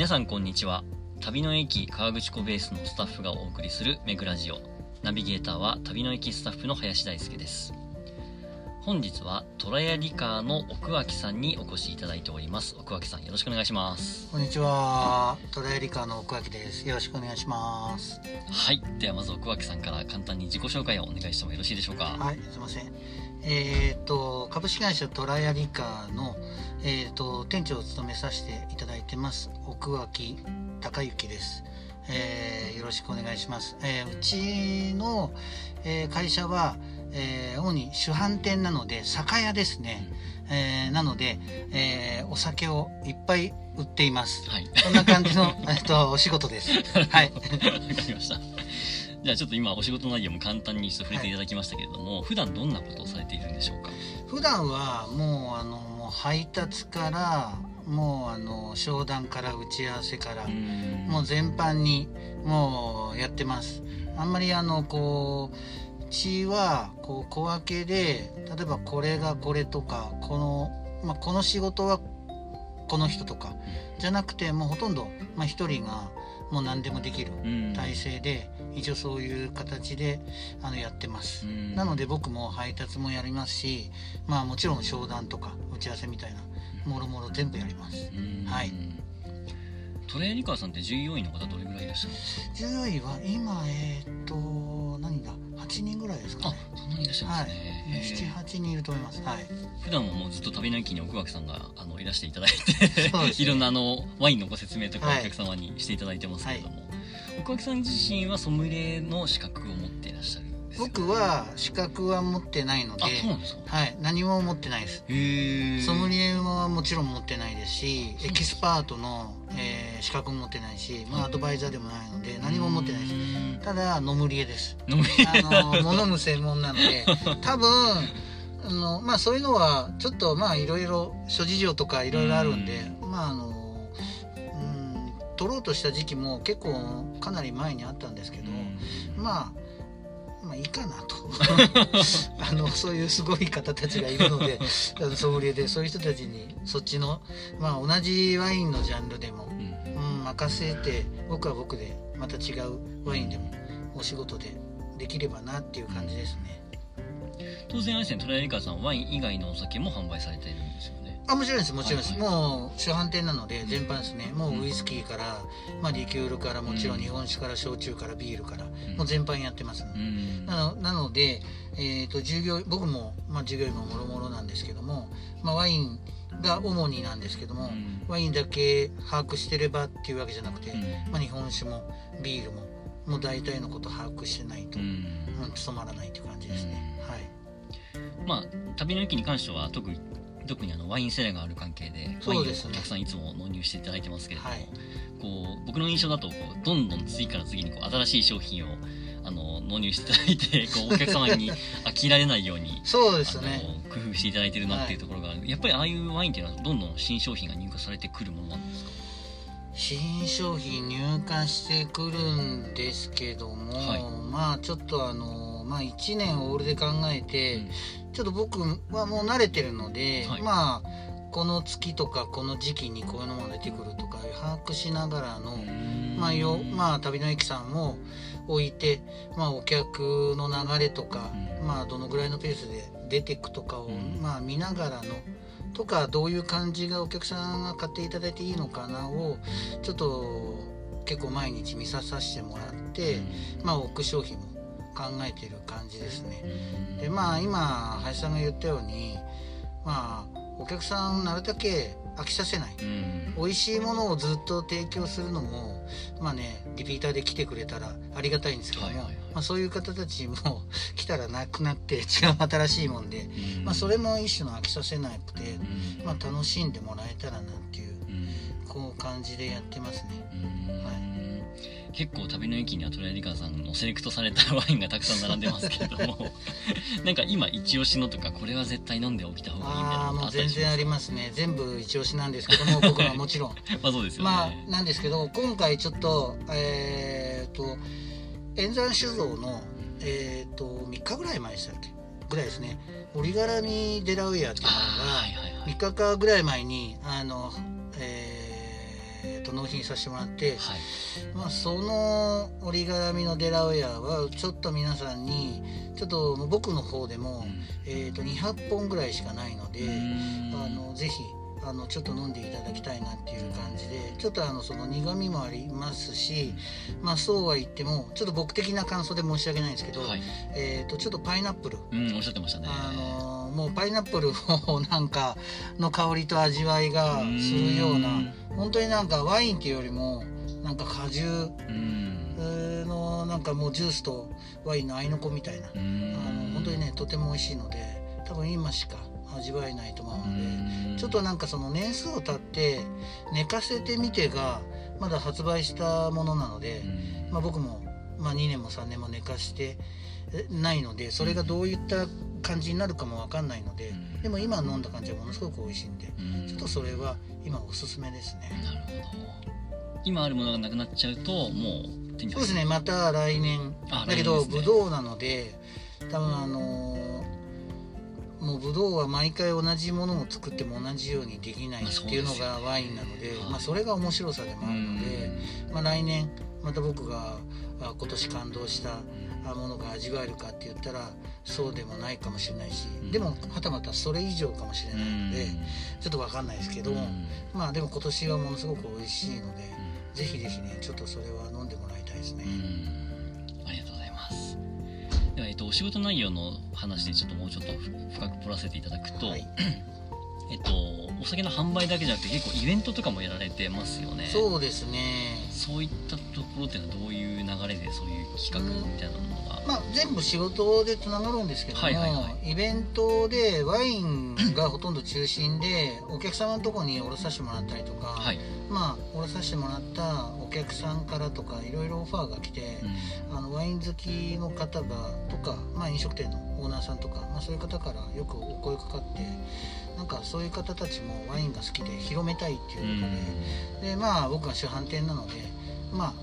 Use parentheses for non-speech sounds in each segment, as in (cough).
皆さんこんにちは旅の駅川口湖ベースのスタッフがお送りするメグラジオナビゲーターは旅の駅スタッフの林大輔です本日はトラヤリカーの奥脇さんにお越しいただいております奥脇さんよろしくお願いしますこんにちは。トライリカの奥脇です。よろしくお願いします。はいではまず奥脇さんから簡単に自己紹介をお願いしてもよろしいでしょうか？はい、すいません。えっ、と株式会社トラヤリカのえっ、と店長を務めさせていただいてます奥脇隆之です。えーよろしくお願いします。えーうちの、えー会社は、えー主に主販店なので酒屋ですね。えーなので、えーお酒をいっぱい売っています。はいそんな感じのえっとお仕事です。(laughs) はい。わかりましたじゃあちょっと今お仕事内容も簡単に触れてい。ただきましたけれども、普段どんなことをされているんでしょうか？普段はもうあの配達からもうあの商談から打ち合わせからん。もう全般にもうやってます。あんまりあのこううちはこう小分けで例えばこれがこれとかこの、まあ、この仕事はこの人とかじゃなくてもうほとんど、まあ、一人がもう何でもできるうん。体制で一応そういう形であのやってます。うん。なので僕も配達もやりますしまあもちろん商談とか打ち合わせみたいなもろもろ全部やります。うん。はい。トレーリカーさんって従業員の方どれぐらいいらっしゃるんですか？従業員は今えーっと何だ？8人ぐらいですかあねそんなにいらっしゃるんはですね、へー。78人いると思います。はい。普段はもうずっと旅の駅に奥脇さんがあのいらしていただいそうですね。て (laughs) いろんなあのワインのご説明とかはいお客様にしていただいてますけれども、奥脇さん自身はソムリエの資格を持っていらっしゃるんですよ僕は資格は持ってないのではい何も持ってないです。ソムリエはもちろん持ってないですしエキスパートの、えー資格も持ってないし、まあ、アドバイザーでもないので何も持ってないです。ただノムリエです。飲みあの物む専門なので (laughs) 多分あのまあそういうのはちょっとまあいろいろ諸事情とかいろいろあるんでまああのうん取ろうとした時期も結構かなり前にあったんですけど、まあまあいいかなと。(laughs) あのそういうすごい方たちがいるのでソムリエでそういう人たちにそっちのまあ同じワインのジャンルでも、うん。うん、任せて僕は僕でまた違うワインでもお仕事でできればなっていう感じですね。当然あれですねトレーリカーさんワイン以外のお酒も販売されているんですよねあもちろんですもちろんです、はい。もう主販店なので全般ですね。もうウイスキーから、まあ、リキュールからもちろん日本酒から焼酎からビールから、もう全般やってますなのなので、えー、と従業僕も、まあ、従業員ももろもろなんですけども、まあ、ワインが主になんですけども、うん。ワインだけ把握してればっていうわけじゃなくて、うん。まあ、日本酒もビールももう大体のこと把握してないと、ううんん務まらないっていう感じですね、はい。まあ旅の駅に関しては特に特にあのワインセラーがある関係でワインをたくさんいつも納入していただいてますけれども、はい。こう僕の印象だとこうどんどん次から次にこう新しい商品をあの納入していただいてこう (laughs) お客様に飽きられないようにそうですあねの工夫していただいてるなっていうところがある、やっぱりああいうワインっていうのはどんどん新商品が入荷されてくるものなんですか？新商品入荷してくるんですけども、はい。まあちょっとあのまあ1年オールで考えて、ちょっと僕はもう慣れてるので、はい。まあこの月とかこの時期にこういうのが出てくるとか把握しながらの、まあよまあ旅の駅さんを置いて、まあ、お客の流れとか、うん。まあどのぐらいのペースで出ていくとかを、うん。まあ見ながらのとかどういう感じがお客さんが買っていただいていいのかなをちょっと結構毎日見ささせてもらって、まあ置く商品も考えてる感じですね。でまあ今林さんが言ったようにまあお客さんなるだけ飽きさせない。うん。美味しいものをずっと提供するのもまあねリピーターで来てくれたらありがたいんですけども、はいはいはい。まあ、そういう方たちも (laughs) 来たらなくなって違う新しいもんで、うん。まあ、それも一種の飽きさせなくて、うん。まあ、楽しんでもらえたらなっていううん。こう感じでやってますね。うん。はい結構旅の駅にはトライリカーさんのセレクトされたワインがたくさん並んでますけれども (laughs) なんか今一押しのとかこれは絶対飲んでおきた方がいいみたいなああもう全然ありますね。全部一押しなんですけども僕はもちろん。(laughs) まあそうですよね、まあなんですけど今回ちょっとえっ、と円山酒造のえっ、と3日ぐらい前でしたっけ？ぐらいですね。折り絡みデラウェアっていうのがあーはいはいはい。3日かぐらい前にあの、えーえー、と納品させてもらって、はい。まあ、その折り絡みのデラウェアはちょっと皆さんにちょっと僕の方でも、えー、と200本ぐらいしかないので、あのぜひあのちょっと飲んでいただきたいなっていう感じでちょっとあのその苦みもありますし、まあ、そうは言ってもちょっと僕的な感想で申し訳ないんですけど、はい。えー、とちょっとパイナップル。うんおっしゃってましたね。あのもうパイナップルをなんかの香りと味わいがするような本当になんかワインっていうよりもなんか果汁うん。のなんかもうジュースとワインの合いの子みたいな。あうん。の本当にねとても美味しいので多分今しか味わえないと思うのでうん。ちょっとなんかその年数を経って寝かせてみてがまだ発売したものなので、うん。まあ、僕も、まあ、2年も3年も寝かしてえないのでそれがどういった感じになるかも分かんないのでうん。でも今飲んだ感じはものすごく美味しいんでうん。ちょっとそれは今おすすめですね。なるほど。今あるものがなくなっちゃうともう手にそうですね。また来年。あだけどねブドウなので多分あのーもうブドウは毎回同じものを作っても同じようにできないまあっていうのがワインなのではい。まあ、それが面白さでもあるので、まあ、来年また僕があ今年感動したあものが味わえるかって言ったらそうでもないかもしれないしうん。でもはたまたそれ以上かもしれうないのでん。ちょっと分かんないですけどうん。まあでも今年はものすごく美味しいのでぜひぜひねちょっとそれは飲んでもらいたいですね。うん。ありがとうございます。では、えっと、お仕事内容の話でちょっともうちょっと深く掘らせていただくと、はい。えっと、お酒の販売だけじゃなくて結構イベントとかもやられてますよね。そうですねそういったところっていうのはどういう流れでそういう企画みたいなのが、まあ、全部仕事でつながるんですけども、はいはいはイベントでワインがほとんど中心でお客様のところに降ろさせてもらったりとか、はい、まあ降ろさせてもらったお客さんからとかいろいろオファーが来て、うん。あのワイン好きの方がとか、まあ、飲食店のオーナーさんとか、まあ、そういう方からよくお声かかってなんかそういう方たちもワインが好きで広めたいっていうことで。でまあ僕が主販店なのでまあ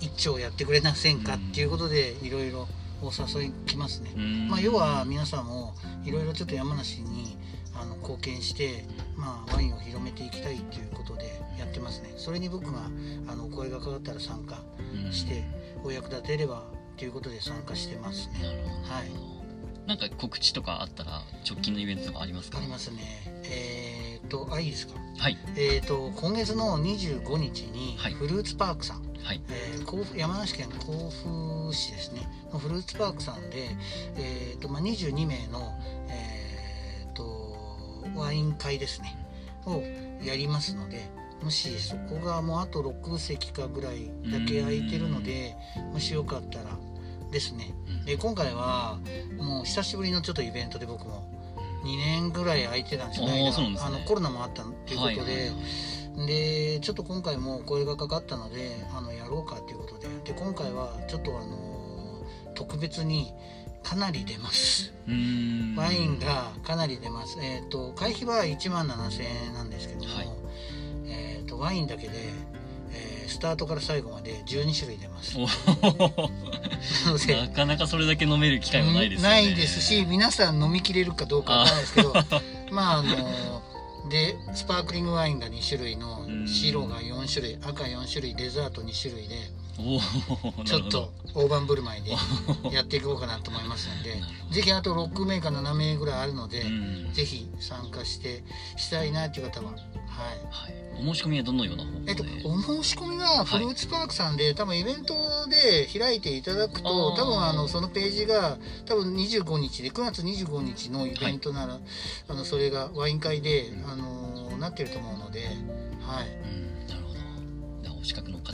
一丁やってくれませんかっていうことでいろいろお誘い来ますね、うん。まあ、要は皆さんもいろいろちょっと山梨にあの貢献して、まあ、ワインを広めていきたいっていうことでやってますね。それに僕があのお声がかかったら参加うん。してお役立てればということで参加してますね。はいなんか告知とかあったら直近のイベントとかありますか？ありますね。えー、っとあいいですか？はい。えー、っと今月の25日にはい。フルーツパークさん、はい。えー甲府山梨県甲府市ですね。のフルーツパークさんで、えーとまあ、22名の、えー、とワイン会ですね。をやりますのでもしそこがもうあと6席かぐらいだけ空いてるのでもしよかったらですね。うん。で今回はもう久しぶりのちょっとイベントで僕も。2年ぐらい空いてたんですよ。ね。あのコロナもあったっていうことで、でちょっと今回もお声がかかったのであのやろうかっていうことで。で今回はちょっとあの特別にかなり出ます。ワインがかなり出ます。えっ、と会費は1万7000円なんですけども、はい。えっ、とワインだけで、えースタートから最後まで12種類出ます。おなのでなかなかそれだけ飲める機会はないですよね。ないですし皆さん飲みきれるかどうかわからないですけど (laughs) まああのでスパークリングワインが2種類のうん。白が4種類赤4種類デザート2種類でちょっと大盤振る舞いで (laughs) やっていこうかなと思いますのでぜひあと6名か7名ぐらいあるので、うん。ぜひ参加してしたいなという方ははい。はい、お申し込みはどのような方法で、えっと、お申し込みがフルーツパークさんで、多分イベントで開いていただくと多分あのそのページが多分25日で9月25日のイベントなら、あのそれがワイン会で、あのなってると思うので、はい、うん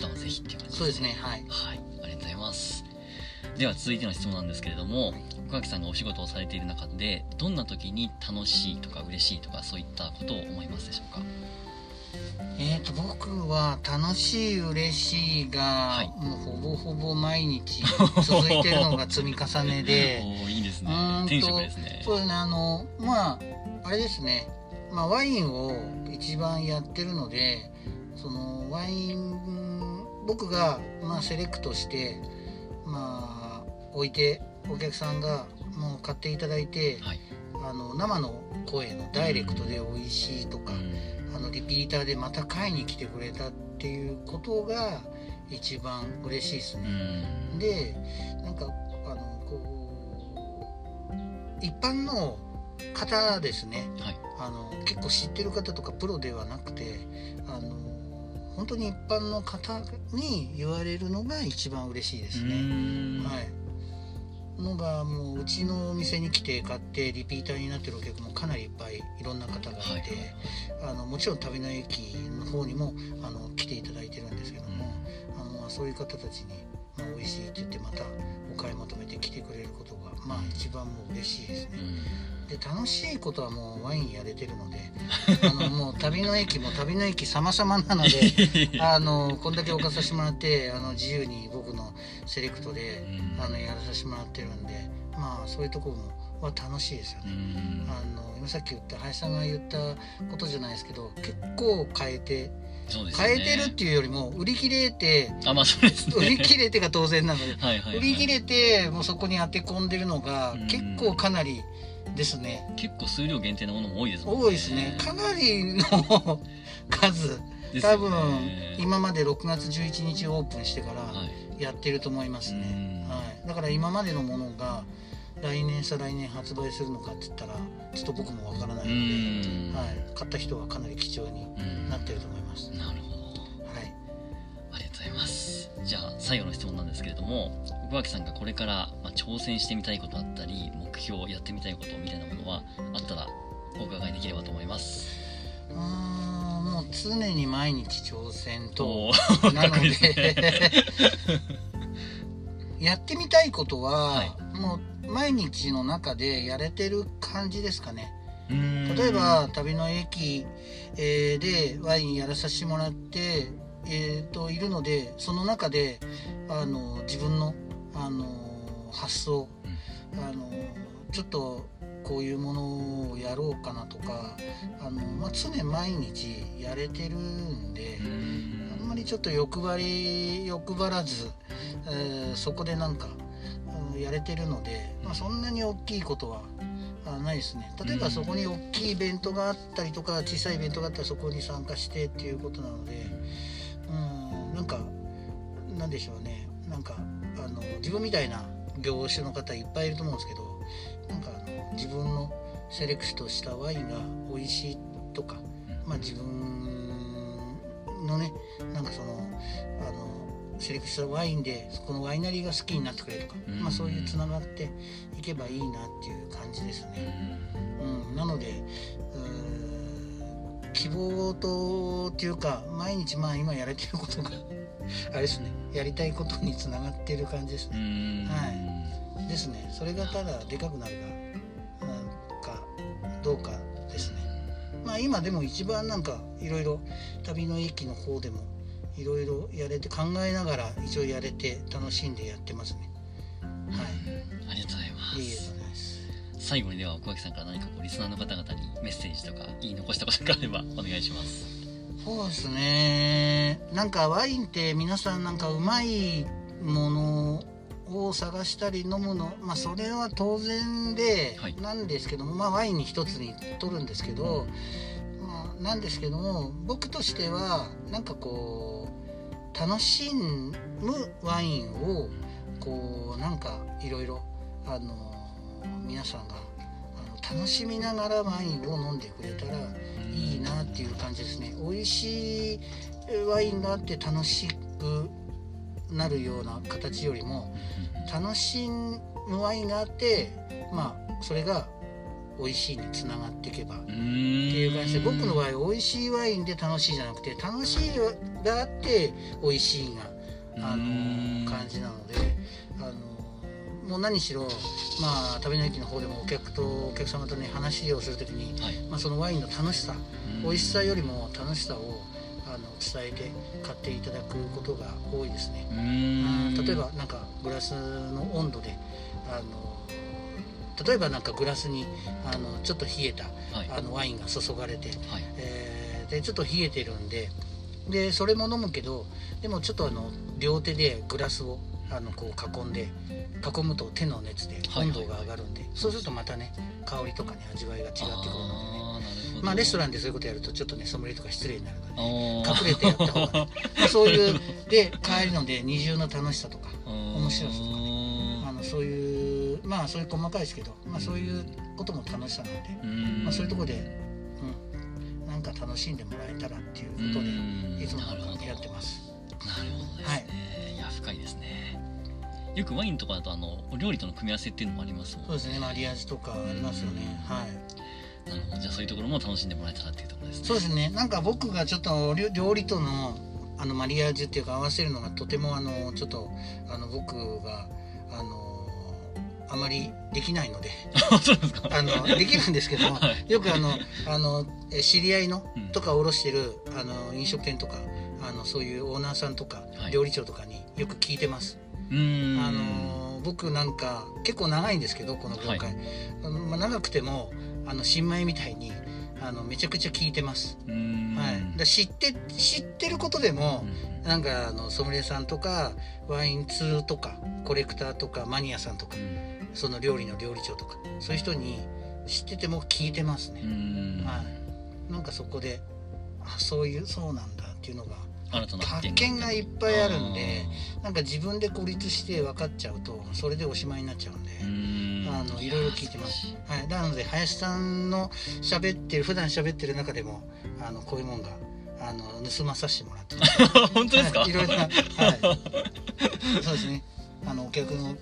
方はぜひっていう感じそうですねはい。はい。ありがとうございます。では続いての質問なんですけれども奥垣さんがお仕事をされている中でどんな時に楽しいとか嬉しいとかそういったことを思いますでしょうか？えー、と僕は楽しい嬉しいが、はい。もうほぼほぼ毎日 (laughs) 続いてるのが積み重ねで (laughs) いいですね。転職ですね。そうですねあのまああれですね、まあ、ワインを一番やってるのでそのワイン僕がまあセレクトしてまあ置いてお客さんがもう買っていただいてはい。あの生の声のダイレクトで美味しいとか、あのリピーターでまた買いに来てくれたっていうことが一番嬉しいですうね。ん。でなんかあのこう一般の方ですね。はい。あの結構知ってる方とかプロではなくてあの本当に一般の方に言われるのが一番嬉しいですうね。ん。はい。のがもううちのお店に来て買ってリピーターになってるお客もかなりいっぱいいろんな方がいて、はい。あのもちろん旅の駅の方にもあの来ていただいてるんですけども、あのまあそういう方たちに、まあ、美味しいって言ってまたお買い求めて来てくれることがまあ一番もう嬉しいですね。で楽しいことはもうワインやれてるのであのもう旅の駅も旅の駅様々なので (laughs) あのこんだけお貸させてもらってあの自由に僕のセレクトでうん。あのやらさせてもらってるんでまあそういうところもは楽しいですよね。うん。あの今さっき言った林さんが言ったことじゃないですけど結構変えてね。変えてるっていうよりも売り切れてあまあそうですね。売り切れてが当然なのではい。売り切れてもうそこに当て込んでるのがうん。結構かなりですね。結構数量限定のものも多いですもんね。多いですね。かなりの数。多分今まで6月11日オープンしてからはい。やってると思いますね、うん。はい、だから今までのものが来年再来年発売するのかって言ったらちょっと僕もわからなういので、ん。はい、買った人はかなり貴重にうん。なってると思います、なるほど。はい、ありがとうございますじゃあ最後の質問なんですけれども奥脇さんがこれから、まあ、挑戦してみたいことだったり目標やってみたいことみたいなものはあったらお伺いできればと思います。うーんもう常に毎日挑戦ととなので (laughs) やってみたいことは、はい。もう毎日の中でやれてる感じですかね。うん。例えば旅の駅、えーでワインやらさせてもらって、えー、といるのでその中であの自分のあの発想、あのちょっとこういうものをやろうかなとかあの、まあ、常に毎日やれてるんでうん。あんまりちょっと欲張り欲張らず、えーそこでなんか、うんやれてるので、まあ、そんなに大きいことはあないですね。例えばそこに大きいイベントがあったりとか小さいイベントがあったらそこに参加してっていうことなのでうんなんかなんでしょうね。なんかあの自分みたいな業種の方いっぱいいると思うんですけどなんかあの自分のセレクトしたワインが美味しいとか、まあ、自分のねなんかそのあのセレクトしたワインでこのワイナリーが好きになってくれとか、うんまあ、そういうつながっていけばいいなっていう感じですうね。ん。うん、なのでうーん希望とっていうか毎日まあ今やれてることが (laughs) あれですねやりたいことにつながってる感じですうね。んはですねそれがただでかくなるかなんかどうかですね。まあ今でも一番なんかいろいろ旅の駅の方でもいろいろやれて考えながら一応やれて楽しんでやってますね。はい。ありがとう最後にでは奥脇さんから何かこうリスナーの方々にメッセージとか言い残したことがあれば (laughs) お願いします。そうですね。なんかワインって皆さんなんかうまいものを探したり飲むのまあそれは当然ではい。なんですけども、まあワインに一つに取るんですけど、まあ、なんですけども僕としてはなんかこう楽しむワインをこうなんかいろいろあの皆さんがあの楽しみながらワインを飲んでくれたらいいなっていう感じですね。美味しいワインがあって楽しくなるような形よりも楽しむワインがあってまあそれが美味しいにつながっていけばっていう感じで僕の場合美味しいワインで楽しいじゃなくて楽しいがあって美味しいがあの感じなのでもう何しろまあ旅の駅の方でもお客とお客様とね話をする時に、はい。まあ、そのワインの楽しさ美味しさよりも楽しさをあの伝えて買っていただくことが多いですね。うん。例えばなんかグラスの温度であの例えばなんかグラスにあのちょっと冷えたはい。あのワインが注がれて、はい。えーでちょっと冷えてるんででそれも飲むけどでもちょっとあの両手でグラスをあのこう囲んで囲むと手の熱で温度が上がるんで、そうするとまたね香りとかね味わいが違ってくるのでね。まあレストランでそういうことやるとちょっとねソムリエとか失礼になるので、あー。隠れてやった方が、ねまあ、そういうで変えるので二重の楽しさとか面白さとか。ねあのそういうまあそういう細かいですけど、まあ、そういうことも楽しさなので、うん。まあ、そういうところで、うん、なんか楽しんでもらえたらっていうことでうん。いつもやってます。なるほどね、い、や深いですね。よくワインとかだとあのお料理との組み合わせっていうのもありますもんそうですね。マリアージュとかありますよね。はい。なるほど。じゃあそういうところも楽しんでもらえたらっていうところですね。そうですね。なんか僕がちょっと料料理とのあのマリアージュっていうか合わせるのがとてもあのちょっとあの僕があのあまりできないので。そうですか。あのできるんですけども、はい。よくあのあのえ知り合いのうん。とか卸してるあの飲食店とかあのそういうオーナーさんとか、はい。料理長とかによく聞いてます。うーん。あの僕なんか結構長いんですけどこの業界、あのまあ、長くてもあの新米みたいにあのめちゃくちゃ聞いてます。はい、だ知って知ってることでもう、ん。なんかあのソムリエさんとかワイン通とかコレクターとかマニアさんとかその料理の料理長とかそういう人に知ってても聞いてますうね、ん。はい、なんかそこであそういうそうなんだっていうのが新たな発見がいっぱいあるんでなんか自分で孤立して分かっちゃうとそれでおしまいになっちゃうんで。あのいろいろ聞いてます。はい、なので林さんの喋ってる普段喋ってる中でもあのこういうもんがあの盗まさせてもらってます。(laughs) 本当ですか、はい、いろいろな、はい、そうですね。あのお客の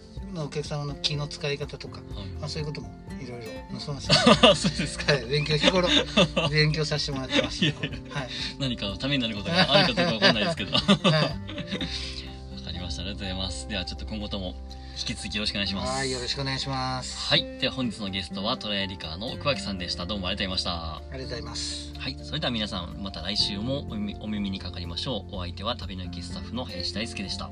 お客様の気の使い方とか、まあそういうこともいろいろ (laughs) そうですか。はい、勉強日頃勉強させてもらってます。いやはい、何かのためになることがあるかどうかわかんないですけど。(laughs) はい、(laughs) りました。ありがとうございます。ではちょっと今後とも引き続きよろしくお願いします。はい、よろしくお願いします。はい。では本日のゲストはトライアリカーの奥脇さんでした。どうもありがとうございました。ありがとうございます。はい、それでは皆さんまた来週もお耳お耳にかかりましょう。お相手は旅の駅スタッフの林大輔でした。